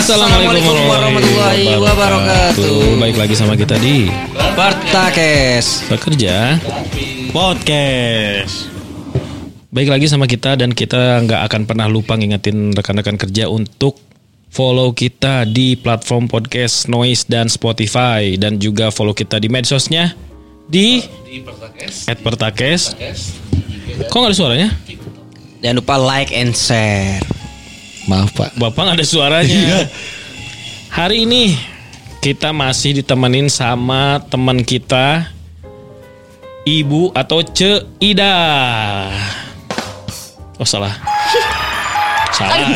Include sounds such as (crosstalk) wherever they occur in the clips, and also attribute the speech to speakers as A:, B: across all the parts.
A: Assalamualaikum warahmatullahi wabarakatuh.
B: Baik lagi sama kita di
A: Partakes.
B: Bekerja
C: Podcast.
B: Baik lagi sama kita dan kita nggak akan pernah lupa ngingetin rekan-rekan kerja untuk follow kita di platform podcast Noise dan Spotify dan juga follow kita di medsosnya di @pertakes. Kok nggak ada suaranya?
A: Jangan lupa like and share.
D: Maaf Pak.
B: Bapak nggak ada suaranya. Hari ini kita masih ditemenin sama teman kita Ibu atau Ce Ida. Oh salah. salah.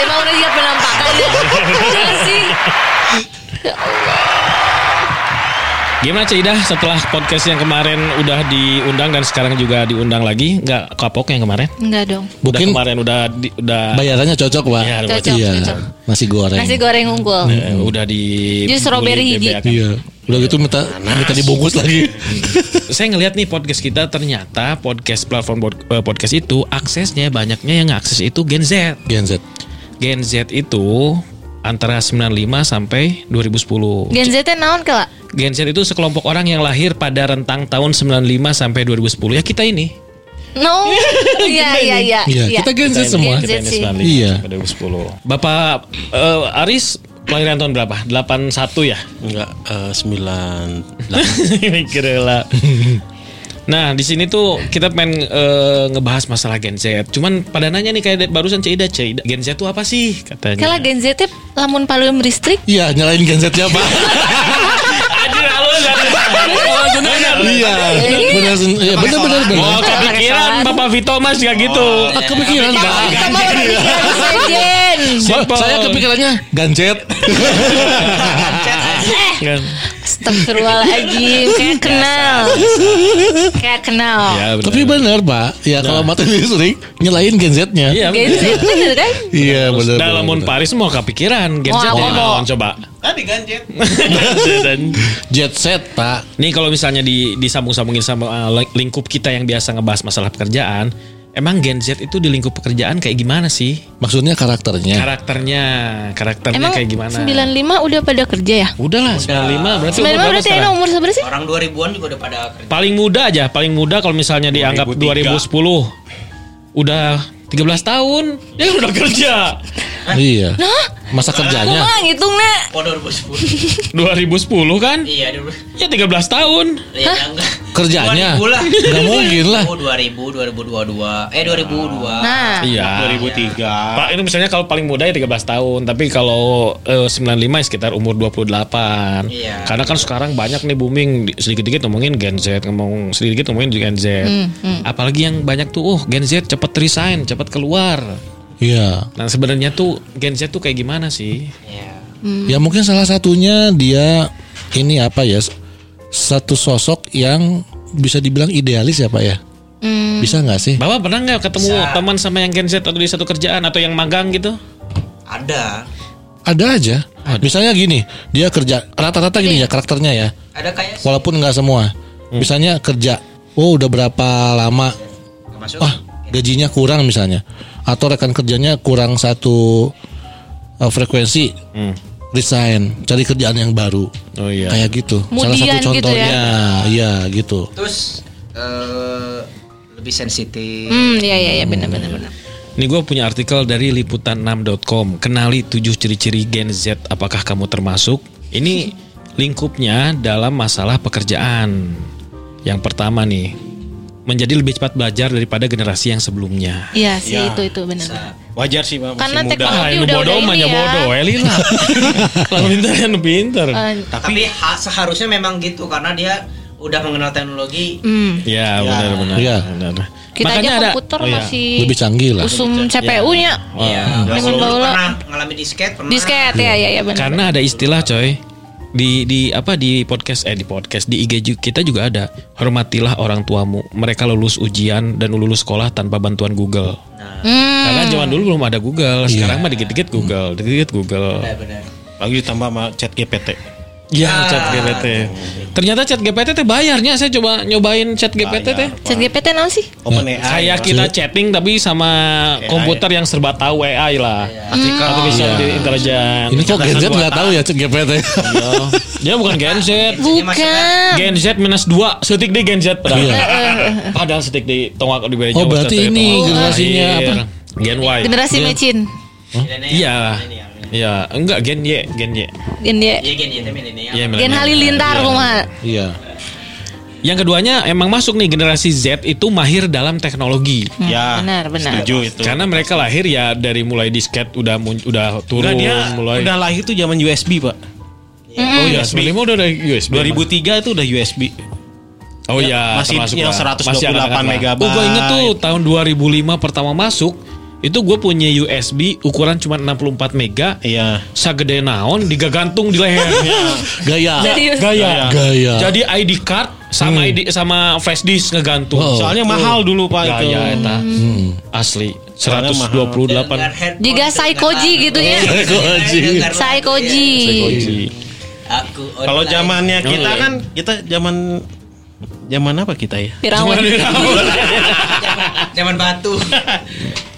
E: Emang udah lihat penampakannya Jangan (laughs) sih (laughs)
B: Gimana Ce Ida setelah podcast yang kemarin udah diundang dan sekarang juga diundang lagi? Nggak kapok yang kemarin?
E: Enggak dong
B: Udah
D: Mungkin
B: kemarin udah di, udah
D: bayarannya cocok Pak.
B: Iya,
E: Cocok,
D: Iya.
E: cocok.
D: Nasi goreng.
E: Nasi goreng unggul
B: eh, udah di
E: Jus strawberry
B: kan?
D: Iya. Udah gitu minta minta dibungkus lagi. (laughs)
B: saya ngelihat nih podcast kita ternyata podcast platform eh, podcast itu aksesnya banyaknya yang akses itu Gen Z.
D: Gen Z.
B: Gen Z itu antara 95 sampai 2010.
E: Gen Z teh naon kala
B: Gen Z itu sekelompok orang yang lahir pada rentang tahun 95 sampai 2010. Ya kita ini.
E: No (laughs) Iya iya iya
D: Iya, kita Gen Z
E: Gen
D: semua.
E: Z
B: Kita ini
E: sih
B: 95
D: Iya.
B: sampai 2010. Bapak eh, Aris kelahiran tahun berapa? 81 ya?
C: Enggak eh, sembilan. (laughs)
B: Mikir lah. Nah di sini tuh kita pengen eh, ngebahas masalah Gen Z. Cuman pada nanya nih kayak barusan Cida, Cida Gen Z itu apa sih katanya?
E: Kala Gen Z teh lamun paling listrik
D: Iya, nyalain Gen Z siapa?
B: Anjir halus (laughs)
D: Iya. Benar iya, benar benar benar.
B: Oh kepikiran Bapak Vito Mas gak gitu.
D: Ah, kepikiran Pak. Ba- Saya kepikirannya gancet.
B: Kan.
E: Astagfirullahaladzim (laughs) Kayak kenal Kayak kenal
B: Ya, bener.
D: Tapi benar Pak. Ya kalau mati listrik nyalain Gen Z-nya.
B: Iya
E: Gen Z
B: bener.
E: bener kan
D: Iya benar.
B: Nah,
D: benar,
B: lamun
D: benar.
B: Paris mau kepikiran Gen Z
E: apa,
B: ya,
E: mau?
B: coba.
C: Tadi (laughs) ganjet.
B: Dan
D: Jet set Pak.
B: nih kalau misalnya di disambung-sambungin sama uh, lingkup kita yang biasa ngebahas masalah pekerjaan, emang Gen Z itu di lingkup pekerjaan kayak gimana sih?
D: Maksudnya karakternya.
B: Karakternya, karakternya
E: Emang
B: kayak gimana?
E: 95 udah pada kerja ya
B: Udah lah, 95 berarti umur
E: 95
B: berapa
E: berarti
B: sekarang?
E: Umur seberapa sih
A: Orang 2000-an juga udah pada kerja.
B: Paling muda aja, paling muda kalau misalnya dianggap
C: 2003.
B: 2010 udah 13 tahun dia udah kerja. (laughs)
D: Iya. Masa kerjanya.
E: Kumaha ngitung nek
A: Oh 2010.
B: 2010 (laughs) kan?
A: iya, dulu.
B: Ya 13 tahun.
A: Iya, enggak.
D: Kerjanya.
A: 2000 lah.
D: Nggak mungkin lah.
A: Oh, 2000, 2022. Eh 2002.
E: Nah
B: Iya.
C: 2003.
B: Pak itu misalnya kalau paling muda ya 13 tahun, tapi kalau eh, 95 ya sekitar umur 28.
A: Iya.
B: Karena kan sekarang banyak nih booming di- sedikit-sedikit ngomongin Gen Z, ngomong sedikit-sedikit ngomongin Gen Z. Apalagi yang banyak tuh, oh Gen Z cepet resign, cepet keluar.
D: Iya.
B: Nah sebenarnya tuh Gen Z tuh kayak gimana sih?
A: Iya.
D: Ya mungkin salah satunya dia ini apa ya? Satu sosok yang bisa dibilang idealis ya Pak ya. Bisa nggak sih?
B: Bapak pernah nggak ketemu
A: Bisa.
B: teman sama yang Gen Z atau di satu kerjaan atau yang magang gitu?
A: Ada.
D: Ada aja. Misalnya gini, dia kerja rata-rata gini ya karakternya ya.
A: Ada kayak
D: Walaupun nggak semua. Misalnya kerja, oh udah berapa lama?
A: Masuk.
D: Ah gajinya kurang misalnya, atau rekan kerjanya kurang satu uh, frekuensi, resign, cari kerjaan yang baru.
B: Oh iya.
D: Kayak gitu. Salah satu
E: Kemudian gitu
D: contohnya,
E: ya.
D: iya gitu.
A: Terus eh lebih sensitif.
E: Hmm iya iya iya benar benar benar
B: Ini gue punya artikel dari liputan6.com. Kenali 7 ciri-ciri Gen Z. Apakah kamu termasuk? Ini lingkupnya dalam masalah pekerjaan. Yang pertama nih, menjadi lebih cepat belajar daripada generasi yang sebelumnya.
E: Iya sih
C: Ya.
E: itu itu benar
C: Wajar sih Pak, masih
E: Karena
C: muda.
E: teknologi
B: Ah, ini
E: udah
B: bodoh
E: udah ini
B: ya
E: ya.
B: bodoh, Eli lah. (laughs) Kalau pintar kan pintar.
E: Eh,
A: Tapi ha- seharusnya memang gitu karena dia udah mengenal teknologi.
E: hmm.
B: Ya, benar benar.
D: Iya.
B: benar.
E: kita
B: Makanya
E: aja
B: ada
E: komputer
B: oh iya.
E: masih
D: Lebih canggih lah.
E: usum CPU-nya
A: Iya.
E: Dengan baula.
A: pernah ngalami disket pernah.
E: disket ya ya ya benar
B: Karena ada istilah coy di di apa di podcast eh di podcast di IG kita juga ada. Hormatilah orang tuamu. Mereka lulus ujian dan lulus sekolah tanpa bantuan Google.
E: Hmm.
B: karena zaman dulu belum ada Google. Sekarang mah dikit-dikit Google dikit-dikit Google.
A: Benar, benar.
C: Lagi ditambah sama chat GPT.
B: Ya, chat GPT. Ternyata chat GPT teh bayarnya. Saya coba nyobain chat GPT teh.
E: Chat GPT naon sih?
C: Open AI.
B: Kayak kita chatting tapi sama komputer yang serba tahu AI lah. Artificial Intelligence.
D: Ini kok Gen Z nggak tahu ya cek GPT.
B: Iya. Dia bukan Gen Z.
E: Bukan.
B: Gen Z minus 2 Setik di Gen Z padahal
D: Iya.
B: Padahal setik di Tonggak di Baya
D: Oh, berarti ini
B: di-
D: generasinya apa?
B: Gen Y
E: Generasi mecin.
B: Iya Iya Enggak Gen Y Gen Y
E: Gen Y.
A: Iya gen ya milenial.
B: Iya,
E: Gen. Halilintar kumaha.
D: Iya.
B: Yang keduanya emang masuk nih generasi Z itu mahir dalam teknologi.
C: Ya.
E: Benar, benar.
C: Setuju itu.
B: Karena mereka lahir ya dari mulai disket udah udah turun
C: Enggak dia
B: mulai
C: udah lahir tuh zaman USB, Pak.
B: Oh iya, 95 udah ada USB.
C: 2003 itu udah USB.
B: Oh
C: Ya,
B: iya,
C: masih
B: termasuk
C: yang
B: lah.
C: 128
B: Masih anak-anak lah.
C: megabyte.
B: Oh, gue inget tuh tahun 2005 pertama masuk itu gue punya USB ukuran cuma 64 mega.
C: Iya.
B: Sagede naon digagantung di leher. (laughs)
D: Gaya.
E: Serius.
B: Gaya.
D: Gaya.
B: Jadi ID card sama ID sama flash disk ngegantung.
D: Oh.
C: Soalnya mahal dulu, Pak itu.
B: Gaya eta.
D: Hmm.
B: Asli.
C: Soalnya
B: 128
E: Jika Saikoji gitu ya. (laughs)
D: Saikoji.
E: Saikoji.
B: Koji.
A: Aku
C: Kalau zamannya kita kan kita zaman zaman apa kita ya?
E: Firaun. (laughs)
A: zaman batu.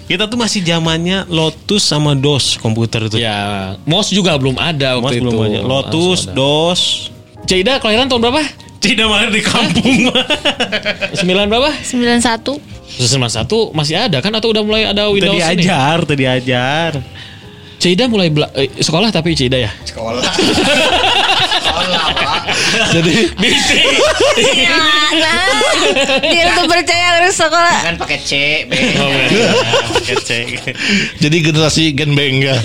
C: Kita tuh masih zamannya Lotus sama DOS komputer itu.
B: Ya, MOS juga belum ada
C: Mas
B: waktu
C: belum
B: itu.
C: banyak. Lotus,
B: Langsung ada.
C: DOS.
B: Cida kelahiran tahun berapa?
C: Tidak malah di kampung. (laughs)
B: 9 berapa?
E: 91.
B: 91 masih ada kan atau udah mulai ada
C: Tadi
B: Windows ini?
C: ajar, tadi ajar.
B: Cida mulai bela- eh, sekolah tapi Cida ya.
A: Sekolah. (laughs)
D: Jadi
E: Ya, nah. Dia tuh percaya harus sekolah.
A: Kan pakai C, B.
C: Kecek.
D: jadi generasi Gen Beng ya.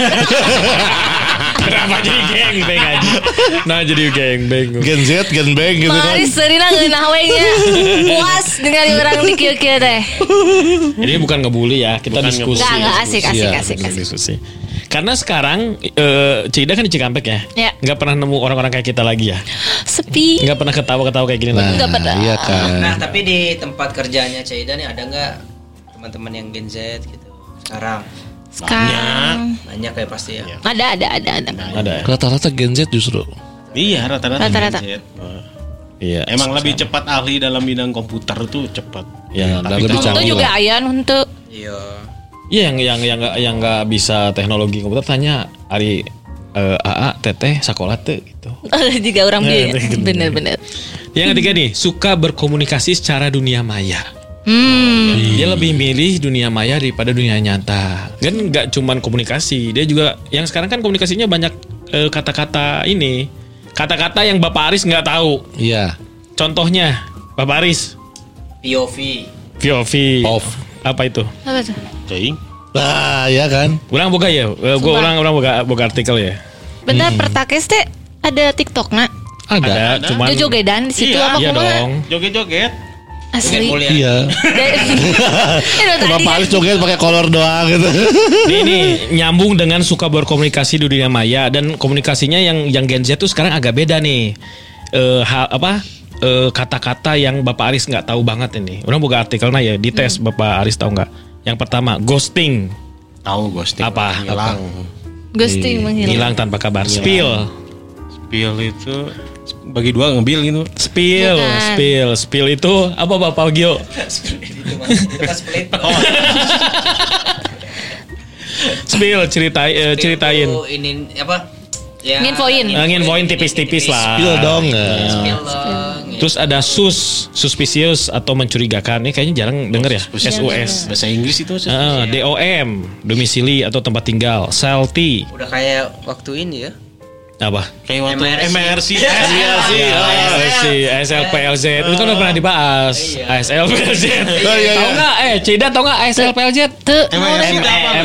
B: Kenapa jadi geng beng aja? Nah jadi geng beng.
D: Gen Z, Gen Beng gitu kan.
E: Mari serina ngeunah we nya. Puas dengan orang di kieu-kieu teh.
B: Ini bukan ngebully ya, kita
C: Bukan
B: diskusi.
E: Enggak, enggak asik, asik,
D: Iya,
E: asik, asik.
B: diskusi. Karena sekarang eh, Cida kan di Cikampek ya.
E: Ya.
B: Nggak pernah nemu orang-orang kayak kita lagi ya.
E: Sepi.
B: Nggak pernah ketawa-ketawa kayak gini
D: Nah,
B: lagi.
E: Nggak pernah.
D: iya kan.
A: Nah, tapi di tempat kerjanya Caida nih ada nggak teman-teman yang Gen Z gitu? Sekarang
E: Sekarang
A: banyak ya pasti ya.
E: ada ada ada ada.
B: Ada ya?
D: Rata-rata Gen Z justru.
C: Iya, rata-rata.
E: Rata-rata.
C: Gen Z.
B: Iya.
C: Emang lebih cepat ahli dalam bidang komputer tuh cepat.
B: Ya,
D: dan lebih
E: Untuk
D: canggih
E: juga
D: lah.
E: aya untuk
A: Iya.
B: Iya yang yang yang nggak yang nggak bisa teknologi komputer tanya Ari eh, AA teteh sekolah tuh gitu.
E: juga orang
B: Ya,
E: dia.
B: gitu.
E: Bener-bener.
B: Yang ketiga nih suka berkomunikasi secara dunia maya.
E: Hmm.
B: Dia lebih milih dunia maya daripada dunia nyata. Kan nggak cuman komunikasi, dia juga yang sekarang kan komunikasinya banyak eh, kata-kata ini, kata-kata yang Bapak Aris nggak tahu.
D: Iya.
B: Contohnya Bapak Aris,
A: POV.
B: VOV,
D: Off.
B: Apa itu?
E: Apa tuh?
C: Cing.
D: Nah, ya kan.
B: Ulang buka ya, gue
E: Sumpah.
B: ulang ulang buka buka artikel ya.
E: Bentar pertakes teh ada TikTok nak.
D: Ada.
B: Ada, cuman
E: Jojo-jogedan di situ
C: Iya,
E: apa
B: iya dong.
C: Joget-joget.
E: Asli.
A: Kuliah.
D: Iya. (laughs)
E: Itu (laughs) tadi
D: Bapak
E: kan.
D: Alis joget pakai kolor doang gitu. (laughs)
B: Ini, ini nyambung dengan suka berkomunikasi di dunia maya dan komunikasinya yang yang Gen Z tuh sekarang agak beda nih. Eh hal apa? Eh, kata-kata yang Bapak Aris nggak tahu banget ini. Orang buka artikelnya ya, dites Bapak Aris tahu nggak? Yang pertama, ghosting,
C: Tahu ghosting.
B: Apa?
C: Hilang.
E: Ghosting menghilang.
B: hilang tanpa kabar. Spill,
C: Spill itu bagi dua ngebil gitu.
B: spill,
E: Bukan.
B: spill, spill itu apa Bapak Gio?
A: itu mas. Itu kan split.
B: Spill ceritain eh, ceritain.
A: Itu ini apa? Ya,
E: Nginfoin.
B: Eh, nginfoin tipis-tipis lah.
D: Spill dong. ya.
A: Spill dong.
B: Terus ada sus, suspicious atau mencurigakan. Ini kayaknya jarang denger ya. SUS.
C: Bahasa Inggris itu.
B: Ah, DOM, domisili atau tempat tinggal. Salty,
A: Udah kayak waktu ini ya.
B: apa?
C: Kayak waktu
A: MRC.
C: MRC.
A: MRC.
B: ASLPLZ. Itu kan udah pernah dibahas. ASLPLZ.
D: Oh, iya,
B: Tahu
D: iya.
B: nggak? Eh, Cida tahu nggak ASLPLZ?
E: Tuh.
C: MRC.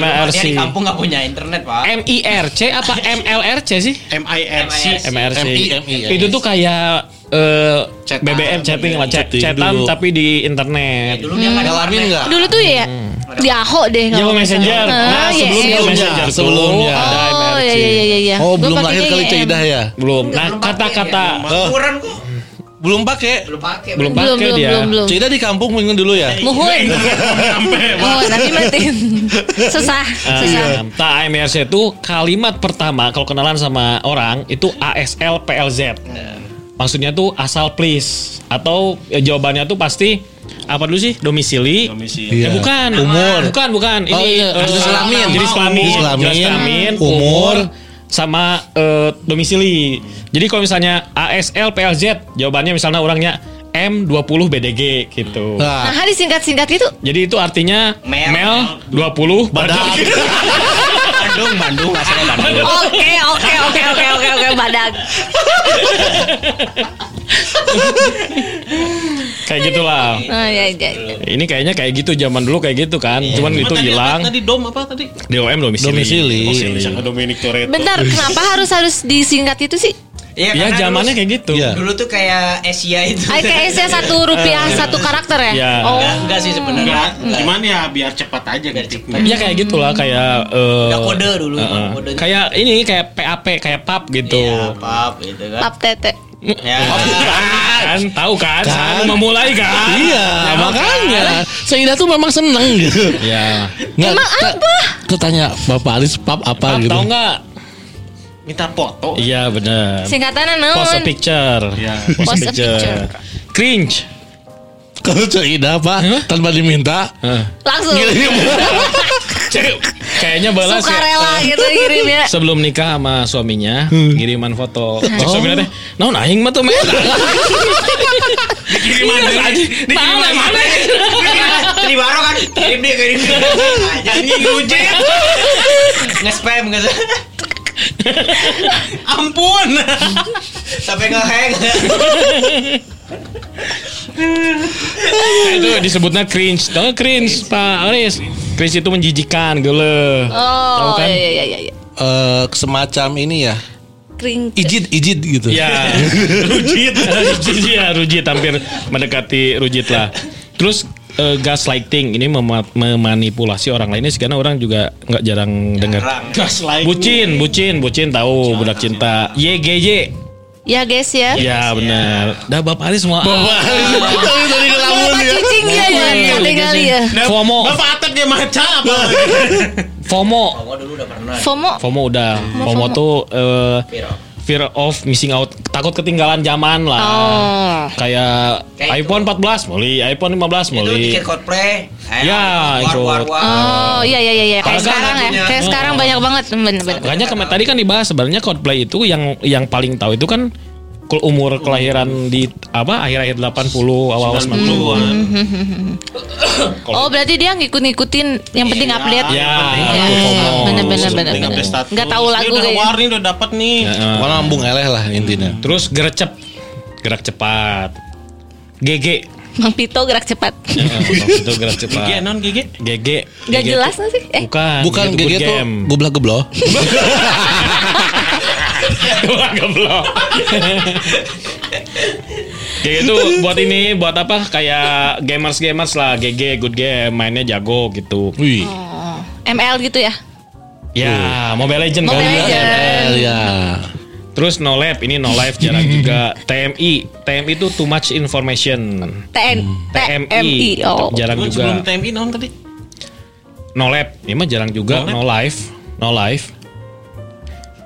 B: MRC.
A: Di kampung nggak punya internet pak.
B: MIRC apa MLRC sih?
C: MIRC.
B: MRC.
D: MI, MI.
B: Itu tuh kayak eh,
C: Chat-
B: BBM chatting lah, chat,
D: Chatting
B: chatan
D: dulu.
B: tapi di internet.
A: Dulu dia nggak ada
D: Ngalamin nggak?
E: Dulu tuh ya di Aho deh.
B: Yahoo Messenger.
E: salah.
B: Nah,
E: Ah,
B: sebelum. Yahoo Messenger tuh
D: Sebelumnya.
B: ada
E: Oh
B: MRC.
E: iya iya iya iya.
D: Oh, belum lahir kali
E: YM.
D: Ceidah ya.
B: Belum. Nah, kata-kata
A: Ukuran kok.
D: Belum pakai.
A: belum pakai
B: Belum
E: Belum,
B: pakai
E: belum,
B: dia.
E: belum, belum.
D: Cida di kampung minggu dulu ya.
E: Muhun. Muhun, nanti matiin. (laughs) Susah, susah.
B: Uh, tak AMRC itu kalimat pertama kalau kenalan sama orang itu ASL PLZ. Maksudnya tuh asal please atau ya, jawabannya tuh pasti apa dulu sih domisili?
C: Domisili.
D: Iya.
B: bukan,
D: Umur.
B: bukan, bukan.
D: Oh,
B: Ini
D: iya.
B: eh,
D: Jenis kelamin.
B: jenis kelamin,
D: Jenis kelamin,
B: jenis kelamin,
D: umur.
B: umur, sama eh, domisili. Jadi kalau misalnya ASL PLZ, jawabannya misalnya orangnya M20 BDG gitu.
D: Nah,
E: Nah, disingkat-singkat itu
B: Jadi itu artinya
A: Mel.
B: Mel 20 badak. (laughs)
A: Bandung Bandung asalnya Bandung
E: Oke, oke, oke, oke, oke, oke, badak.
B: Kayak gitulah.
E: Nah, ya, ya, ya.
B: Ini kayaknya kayak gitu zaman dulu kayak gitu kan. Cuman itu
C: Tadi apa?
B: hilang.
C: Tadi dom apa tadi?
B: DOM domisili.
D: Domisili.
C: Sama Dominic Toretto.
E: Bentar, kenapa harus harus disingkat itu sih?
A: Iya
B: Ya zamannya kayak gitu.
D: Iya.
A: Dulu tuh kayak Asia itu
E: Ah, kayaknya satu rupiah satu karakter ya?
B: Iya.
E: Oh,
A: Enggak, enggak sih sebenarnya
C: Enggak,
A: Enggak.
C: cuman ya biar cepat aja ngetiknya.
B: Ya kayak gitulah kayak eh,
A: Udah kode dulu
B: eh,
A: kodenya.
B: kayak ini kayak PAP kayak pub gitu.
A: Iya, pap gitu kan.
E: pap tete.
A: Ya. (laughs)
B: kan tahu kan, kan? memulai kan
D: iya,
B: Ya,
D: makanya Saida tuh memang seneng gitu.
B: ya
D: Nggak,
E: Emang
D: ta- Ketanya Bapak Aris pap apa
B: Pub
D: gitu.
B: tahu nggak
C: Minta foto.
B: iya benar
E: Singkatannya
B: post a
E: naon?
B: picture
C: Iya.
B: post,
E: Post
B: a picture.
E: picture.
B: cringe
D: Kalau Saida apa tanpa diminta
B: Hah.
E: Langsung.
B: kayaknya balas
E: Suka
B: ya.
E: rela gitu ngirim ya.
B: sebelum nikah sama suaminya
D: Hmm.
B: ngiriman foto. Cek
D: Oh.
B: suaminya teh, "Naon aing mah tuh men." Dikiriman aja. Dikiriman mana?
A: Tadi baru kan kirim deh kirim. (laughs) Anjing rujit. Nge-spam nge (laughs)
C: Ampun.
A: Sampai nge-hang.
B: Nah, itu disebutnya cringe. Tahu cringe, Pak Aris? Cringe itu menjijikan, gele. Tahu
E: Oh,
B: kan?
E: iya iya iya iya.
D: Eh, semacam ini ya.
E: Kring.
D: Ijid, ijid gitu.
B: Ya, (laughs) rujit, (laughs) rujit ya, rujit hampir mendekati rujit lah. Terus eh, gaslighting ini mema- memanipulasi orang lainnya karena orang juga nggak jarang dengar.
C: Gaslighting.
B: Bucin, bucin, bucin tahu budak cinta. YGY.
E: Ya guys ya.
B: Ya benar. Dah Bapak Ali semua.
D: Bapak Aris (laughs) tapi tadi ngelamun
E: Bapak
D: ya.
E: cicing ya ya. Ketinggali ya.
B: FOMO.
C: Bapak atak dia maca apa? (laughs)
B: FOMO.
A: Gua dulu udah pernah.
E: FOMO.
B: FOMO udah. FOMO tuh eh,
A: Viral.
B: Fear of missing out, takut ketinggalan zaman lah.
E: Oh.
B: Kayak
A: Kayak
B: iPhone 14 beli, iPhone 15
A: Itu
B: beli.
A: tiket Coldplay. Ayo,
B: Ya,
A: war,
B: ikut.
A: war, war.
E: Oh iya iya iya iya. kayak
B: Kagak
E: sekarang ya. Kayak sekarang banyak banget bener.
B: Makanya kemarin tadi kan dibahas sebenarnya Coldplay itu yang yang paling tahu itu kan umur kelahiran di apa akhir-akhir 80 awal-awal 90. (coughs)
E: Oh berarti dia ngikut-ngikutin yang penting update.
B: Ya,
E: Ya,
B: itu FOMO.
E: bener bener bener
C: Penting
E: bener.
C: update status.
E: Nggak tahu
C: Ini
E: lagu
C: udah
E: kayak.
C: war nih udah dapat nih.
B: Heeh.
D: Pokoknya lambung eleh lah intinya.
B: Terus gerecep, gerak cepat. GG.
E: Mang Pito gerak cepat.
B: Heeh, itu gerak cepat. (laughs)
C: GG non GG.
B: GG.
E: Gak jelas
B: tuh-
E: nggak sih? Eh
B: Bukan.
D: Bukan
B: itu
D: GG
B: good
D: tuh
B: game. (laughs)
D: goblok.
B: GG itu buat ini, buat apa? Kayak gamers-gamers lah. GG, good game, mainnya jago gitu.
D: Wih.
E: oh, ML gitu ya.
B: Ya, Mobile Legend
E: Mobile
B: kan.
E: Legend.
D: Ya.
B: Terus no lab, ini no life jarang (laughs) juga. TMI, TMI itu too much information.
E: TN TMI. Oh.
B: jarang
C: sebelum
B: juga.
C: TMI non tadi.
B: No lab, ini mah jarang juga.
C: No
B: No life, no life.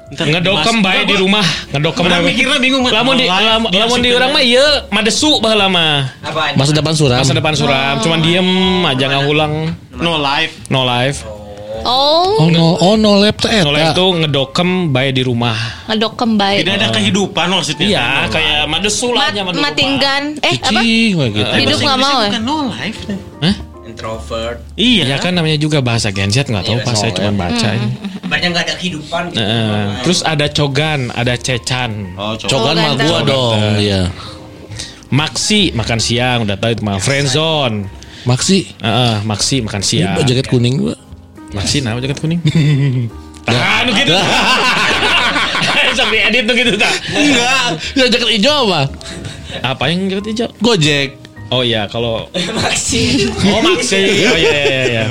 C: Ntar
B: Ngedokem bae di rumah, ngedokem bae.
C: mikirnya bingung.
B: Lamun di lamun, di
C: supirnya.
B: orang mah ieu madesu baheula mah.
A: Apaan?
D: Masa depan suram.
B: Masa depan suram, cuman diem aja ngulang.
C: No life.
B: No life.
E: Oh,
D: Oh no, oh no lab teh
B: No
D: eta.
B: tuh ngedokem bae di rumah.
E: ngedok kembali.
C: Tidak ada kehidupan maksudnya.
B: Iya, kayak madesu lah madesu.
E: matinggan. Eh apa?
D: Gitu.
E: hidup
C: Bahasa
E: nggak mau ya?
C: Bukan no life.
B: Hah?
A: Introvert.
C: Iya.
B: Ya kan namanya juga bahasa Gen Z nggak tahu
A: Iya,
B: pas saya cuma baca ini.
A: Banyak nggak ada kehidupan gitu.
B: Heeh. terus ada cogan, ada cecan,
C: Oh.
D: Cogan
E: Oh,
D: mah gua dong, iya.
B: maksi makan siang udah tahu itu mah friendzone.
D: Maksi.
B: Heeh, maksi makan
D: Ini
B: siang.
D: jaket kuning gua.
B: Maksi nah jaket kuning. (laughs) Ah, nu gitu. Sampai edit tuh gitu tak.
D: Enggak. Ya jaket hijau apa?
B: Apa yang jaket hijau?
D: Gojek.
B: Oh iya, kalau (laughs)
A: Maksim.
B: Oh Maxi. Oh iya iya iya.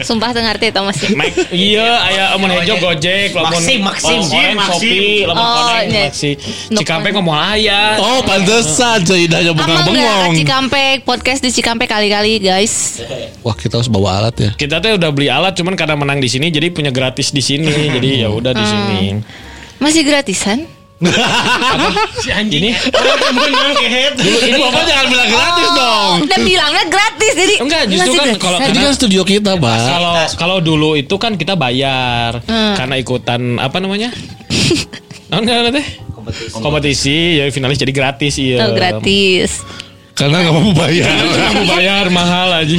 E: Sumpah tuh ngerti itu masih.
B: Max, iya, aya amun hejo Gojek, lamun
A: Maxim, Maxim.
B: Oren,
C: Maxim.
B: Shopee, lamun
E: Oh,
B: koneng
E: iya.
B: Maxi. Cikampek ngomong aya.
D: Oh, pantesan Ceidahnya bukan
E: Apa enggak
D: bengong.
E: ke Cikampek podcast di Cikampek kali-kali guys.
D: Wah, kita harus bawa alat ya.
B: Kita tuh udah beli alat cuman karena menang di sini jadi punya gratis di sini. jadi ya udah di sini.
E: Masih gratisan?
C: Si anjing.
B: Ini
C: kehet.
D: Ini Bapak jangan bilang gratis dong.
E: Udah bilangnya gratis jadi
B: Enggak, justru kan kalau-
D: Ini kan studio kita, Pak.
B: kalau kalau dulu itu kan kita bayar
E: Hmm.
B: karena ikutan apa namanya? (laughs) Oh, enggak teh?
A: Kompetisi.
B: Kompetisi ya finalis jadi gratis iya.
E: Oh, gratis.
D: Karena nggak mau bayar.
B: Kamu bayar mahal aja.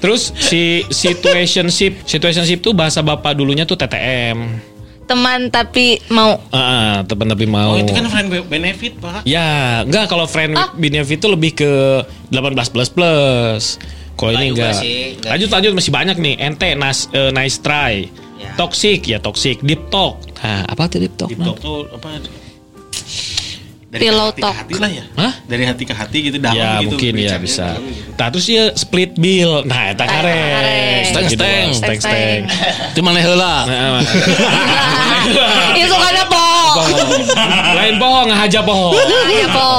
B: Terus si situationship, situationship tuh bahasa bapak dulunya tuh TTM.
E: Teman tapi mau
B: Ah, teman tapi mau.
C: Oh itu kan friend be- benefit pak.
B: Ya, enggak kalau friend
E: Ah.
B: with benefit itu lebih ke 18 plus plus. Kalau ini
A: Enggak sih, enggak.
B: Lanjut lanjut masih banyak nih. Ente nice, eh, nice try.
A: Ya.
B: Toxic ya toxic. Deep talk. Nah, apa tuh deep talk?
C: Di talk tuh apa? Dari
E: Pillow
C: hati
E: talk.
C: ke hati lah ya.
B: Hah?
C: Dari hati ke hati gitu dalam
B: ya
C: gitu.
B: mungkin ya bisa.
C: gitu.
B: Nah terus ya split bill. Nah eta kare.
D: Steng, steng.
B: Steng steng.
D: Di mana heula?
B: Nah,
E: Itu kan apa?
B: Lain bohong, ngahaja bohong.
E: Iya po.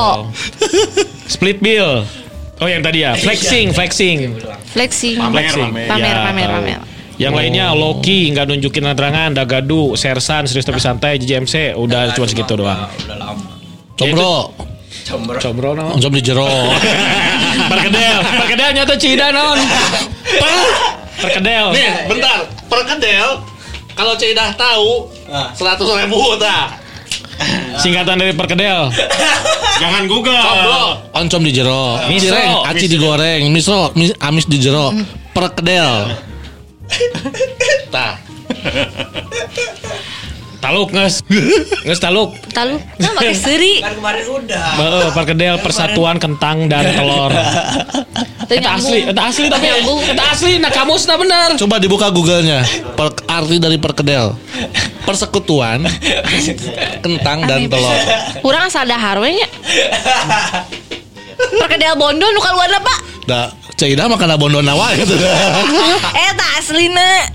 B: Split bill. Oh yang tadi ya, flexing, flexing.
E: Flexing.
C: Pamer,
B: Flexing.
C: pamer.
E: Pamer,
B: Ya,
E: pamer.
B: Yang lainnya Loki nggak nunjukin terangan, Dagadu, Sersan, serius tapi santai, JMC, udah cuma segitu doang.
A: Udah lama.
D: Combro.
A: Combro.
B: Combro no.
D: Oncom di jero.
B: Perkedel, perkedel nyata cida non. Perkedel.
D: Nih, bentar. Perkedel. Kalau Ceidah tahu,
A: Ah.
D: seratus ribu dah.
B: Singkatan dari perkedel. (laughs)
C: Jangan Google.
D: Oncom di jero.
B: Misro.
D: Cireng, aci digoreng. Misro, mis- amis di jero. Perkedel. (laughs) Tah. (laughs)
B: Taluk nges. Nges taluk.
E: Talu. Nah, pakai (laughs) seri.
A: Kan kemarin udah.
B: Heeh, perkedel persatuan kentang dan telur. (laughs)
E: Itu
B: asli, itu asli tapi itu asli nah kamusna bener.
D: Coba dibuka Google-nya. Per- arti dari perkedel. Persekutuan kentang dan telur.
E: Kurang asal dahar we nya. Perkedel bondo nu kaluar Pak.
D: Da, Ceidah mah kana bondo nawa gitu. (laughs)
E: Eh tak aslina.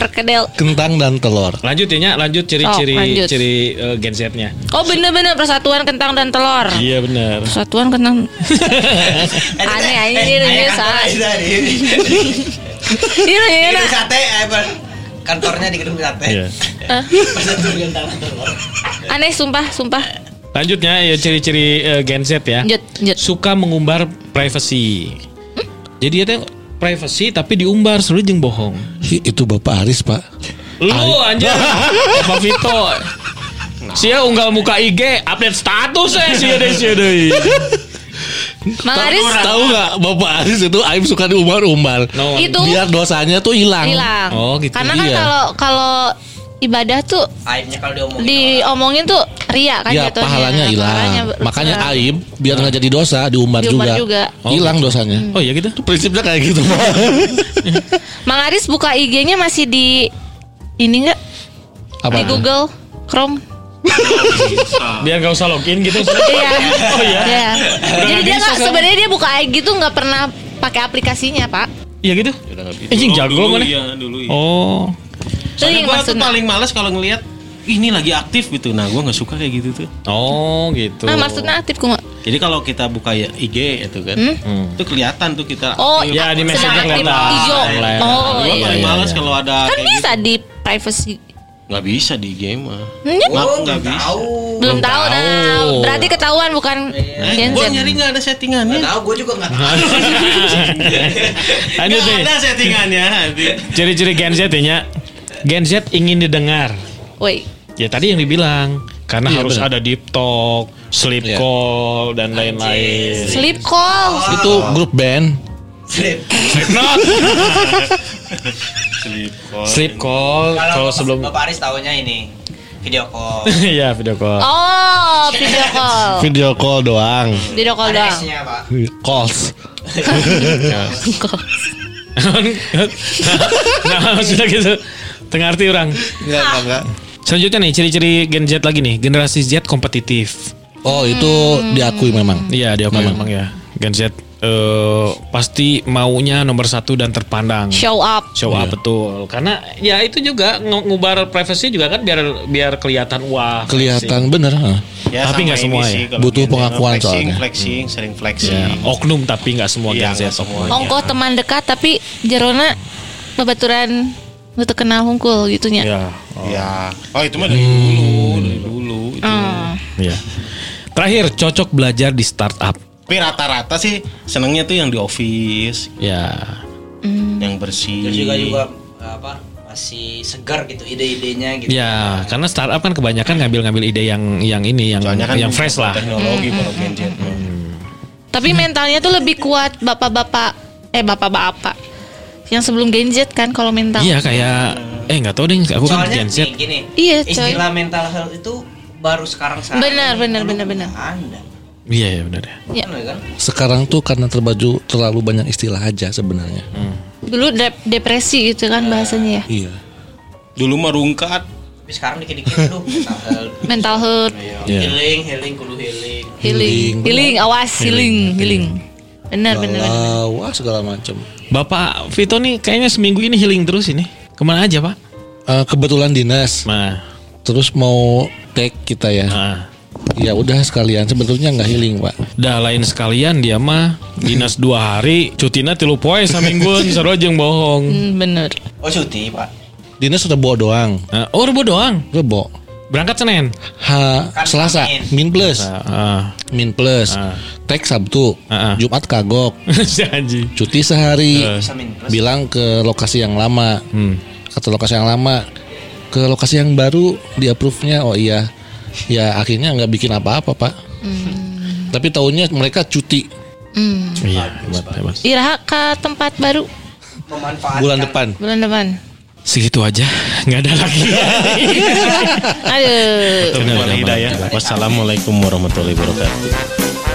E: Perkedel.
D: kentang dan telur.
B: Lanjut ya, Nya, lanjut ciri-ciri
E: Sok, lanjut.
B: ciri eh, Gen Z-nya.
E: Oh bener-bener persatuan kentang dan telur.
B: Iya bener.
E: Persatuan kentang. (laughs) Aneh anjir ini sa. Iya iya nah.
A: gedung sate, eh, kantornya di gedung sate.
B: Iya.
A: Persatuan tangan telur.
E: Aneh sumpah sumpah.
B: Lanjutnya ya ciri-ciri eh, Gen Z ya.
E: Lanjut lanjut.
B: Suka mengumbar privacy. Jadi dia tuh privacy tapi diumbar seru jeung bohong.
D: Itu Bapak Aris, Pak.
B: Lu anjir. (laughs) Apa Vito? Sia unggal muka IG, update status eh sia deh sia deh.
E: Mang Aris
D: Tahu nggak Bapak Aris itu Aib suka diumbar-umbar.
B: No.
E: itu
D: Biar dosanya tuh hilang.
E: hilang.
B: Oh, gitu.
E: Karena kan
D: Iya.
E: kalau kalau ibadah tuh
A: Aibnya kalau diomongin.
E: diomongin tuh ria kan
D: Ya
E: jatuhnya.
D: pahalanya hilang. Makanya
E: berkurang.
D: aib biar nggak jadi dosa diumbar,
E: Diumbar
D: juga.
E: juga.
D: Hilang dosanya.
B: Oh iya gitu.
D: Prinsipnya kayak gitu. Pak. (laughs)
E: Mang Aris buka IG-nya masih di ini enggak?
D: Apa?
E: Di Google Chrome. (laughs)
B: Biar gak usah login gitu.
E: Iya. (laughs)
B: Oh iya.
E: Iya. Jadi
B: nggak
E: dia nggak sebenarnya dia buka IG tuh nggak pernah pakai aplikasinya, Pak.
B: Iya gitu. Anjing jago mana?
C: Iya, dulu iya.
B: Oh.
C: Soalnya
E: yang
C: gue tuh paling males kalau ngelihat "Ih, ini lagi aktif gitu. Nah, gue nggak suka kayak gitu tuh.
B: Oh gitu.
E: Nah, maksudnya aktif kok.
C: Jadi kalau kita buka ya IG itu kan, itu kelihatan tuh kita.
E: Oh,
C: aktif.
B: Ya di messenger kelihatan.
E: hijau. Oh,
C: Gue
E: iya.
C: paling
B: iya,
C: males
B: iya.
C: kalau ada
E: Kan
C: kayak
E: bisa di privacy.
C: gitu. nggak bisa di game mah.
E: Hmm,
C: Nggak
A: Oh,
C: nggak
A: belum
C: bisa.
A: tahu.
E: Belum
B: Belum
E: tahu
B: tahu.
E: nah. Berarti ketahuan bukan
C: Eh,
E: Gen
C: gue nyari nggak ada settingannya.
A: Nggak tahu, gue juga nggak tahu. (laughs)
B: Lanjut
C: Nggak
B: nih.
C: ada settingannya.
B: Ciri-ciri Gen Z nya. Gen Z ingin didengar.
E: Woi.
B: Ya tadi yang dibilang karena
D: Iya,
B: harus
D: benar.
B: ada deep talk, sleep
D: Iya.
B: call dan lain-lain.
E: Sleep call.
D: itu grup band.
A: Slip.
B: Not.
C: Sleep call.
B: sleep call
A: Kalau
B: sebelum
A: Bapak Aris tahunya ini video call. (laughs)
B: Iya video call.
E: Oh, video call.
D: Video call doang.
E: Video call doang.
A: Pak.
D: Calls. (laughs) (laughs)
B: nah sudah gitu. Tengah arti orang.
D: Enggak, enggak.
B: Selanjutnya nih ciri-ciri Gen Z lagi nih. Generasi Z kompetitif.
D: Oh, itu diakui memang.
B: Iya dia memang ya. Gen Z eh, pasti maunya nomor satu dan terpandang.
E: Show up.
B: Show up betul. Karena ya itu juga ngu- ngubar privacy juga kan biar biar kelihatan wah.
D: Kelihatan bener. ha.
C: Ya,
B: Tapi nggak semua
C: sih,
B: ya.
D: Butuh pengakuan
C: flexing,
D: soalnya.
C: Flexing, sering flexing.
B: Ya, oknum tapi nggak semua
C: Iya,
B: Gen Z.
C: semuanya.
E: Ongkoh teman dekat tapi jerona babaturan untuk kenal hungkul gitunya.
B: Ya.
C: Ya. Oh itu mah dari dulu, dari dulu. Itu.
E: Hmm.
B: Ya. Terakhir cocok belajar di startup.
C: Tapi rata-rata sih senengnya tuh yang di office,
B: Ya.
C: yang bersih.
A: Terus juga juga apa masih segar gitu ide-idenya gitu.
B: Ya, karena startup kan kebanyakan ngambil-ngambil ide yang yang ini yang
C: Soalnya kan
B: yang fresh lah.
C: Teknologi kalau Gen Z.
E: Tapi mentalnya tuh lebih kuat bapak-bapak eh bapak-bapak yang sebelum Gen Z kan kalau mental.
B: Iya kayak eh nggak tahu deh aku kan
A: Soalnya
B: Gen Z.
A: nih, gini.
E: Iya, coy.
A: Istilah mental health itu baru sekarang saat
E: Benar,
A: ini.
E: benar, benar, benar.
A: Ada.
B: Iya ya benar ya.
E: Ya.
A: Benar kan?
D: Sekarang tuh karena terbaju terlalu banyak istilah aja sebenarnya.
E: Dulu dep- depresi gitu kan bahasanya ya.
D: Iya.
C: Dulu mah rungkat.
A: Tapi sekarang dikit-dikit tuh (laughs) mental health.
E: Mental health,
B: Iya.
A: Healing, healing, kudu healing.
E: healing, healing, awas healing, healing. Benar, benar, benar.
D: Wah segala macam.
B: Bapak Vito nih kayaknya seminggu ini healing terus ini. Ke mana aja pak?
D: Eh, kebetulan dinas,
B: Nah,
D: terus mau take kita ya.
B: nah.
D: Ya udah sekalian sebetulnya nggak healing pak.
B: Dah lain sekalian dia mah dinas dua hari, cutina tilu poe samingguan (laughs) sarojeng bohong.
E: Hmm, bener.
A: Oh cuti pak.
D: Dinas udah bawa doang,
B: Nah, oh rebo doang.
D: udah bawa.
B: Berangkat Senin.
D: H
A: Kan
D: Selasa min plus,
B: Ah,
D: min plus,
B: Ah.
D: take Sabtu,
B: Ah, ah.
D: Jumat kagok, (laughs)
B: si anjing.
D: cuti sehari,
A: plus.
D: bilang ke lokasi yang lama,
B: Hmm.
D: kata lokasi yang lama, ke lokasi yang baru di approve-nya, oh iya, ya akhirnya nggak bikin apa-apa pak. Tapi tahunya mereka cuti
E: Hmm.
B: Iya, hebat, hebat.
E: Iraha ke tempat baru
A: Memanfaatkan.
D: bulan depan.
E: bulan depan.
B: Segitu aja, nggak ada lagi. (laughs)
E: Aduh.
C: Wassalamualaikum warahmatullahi wabarakatuh.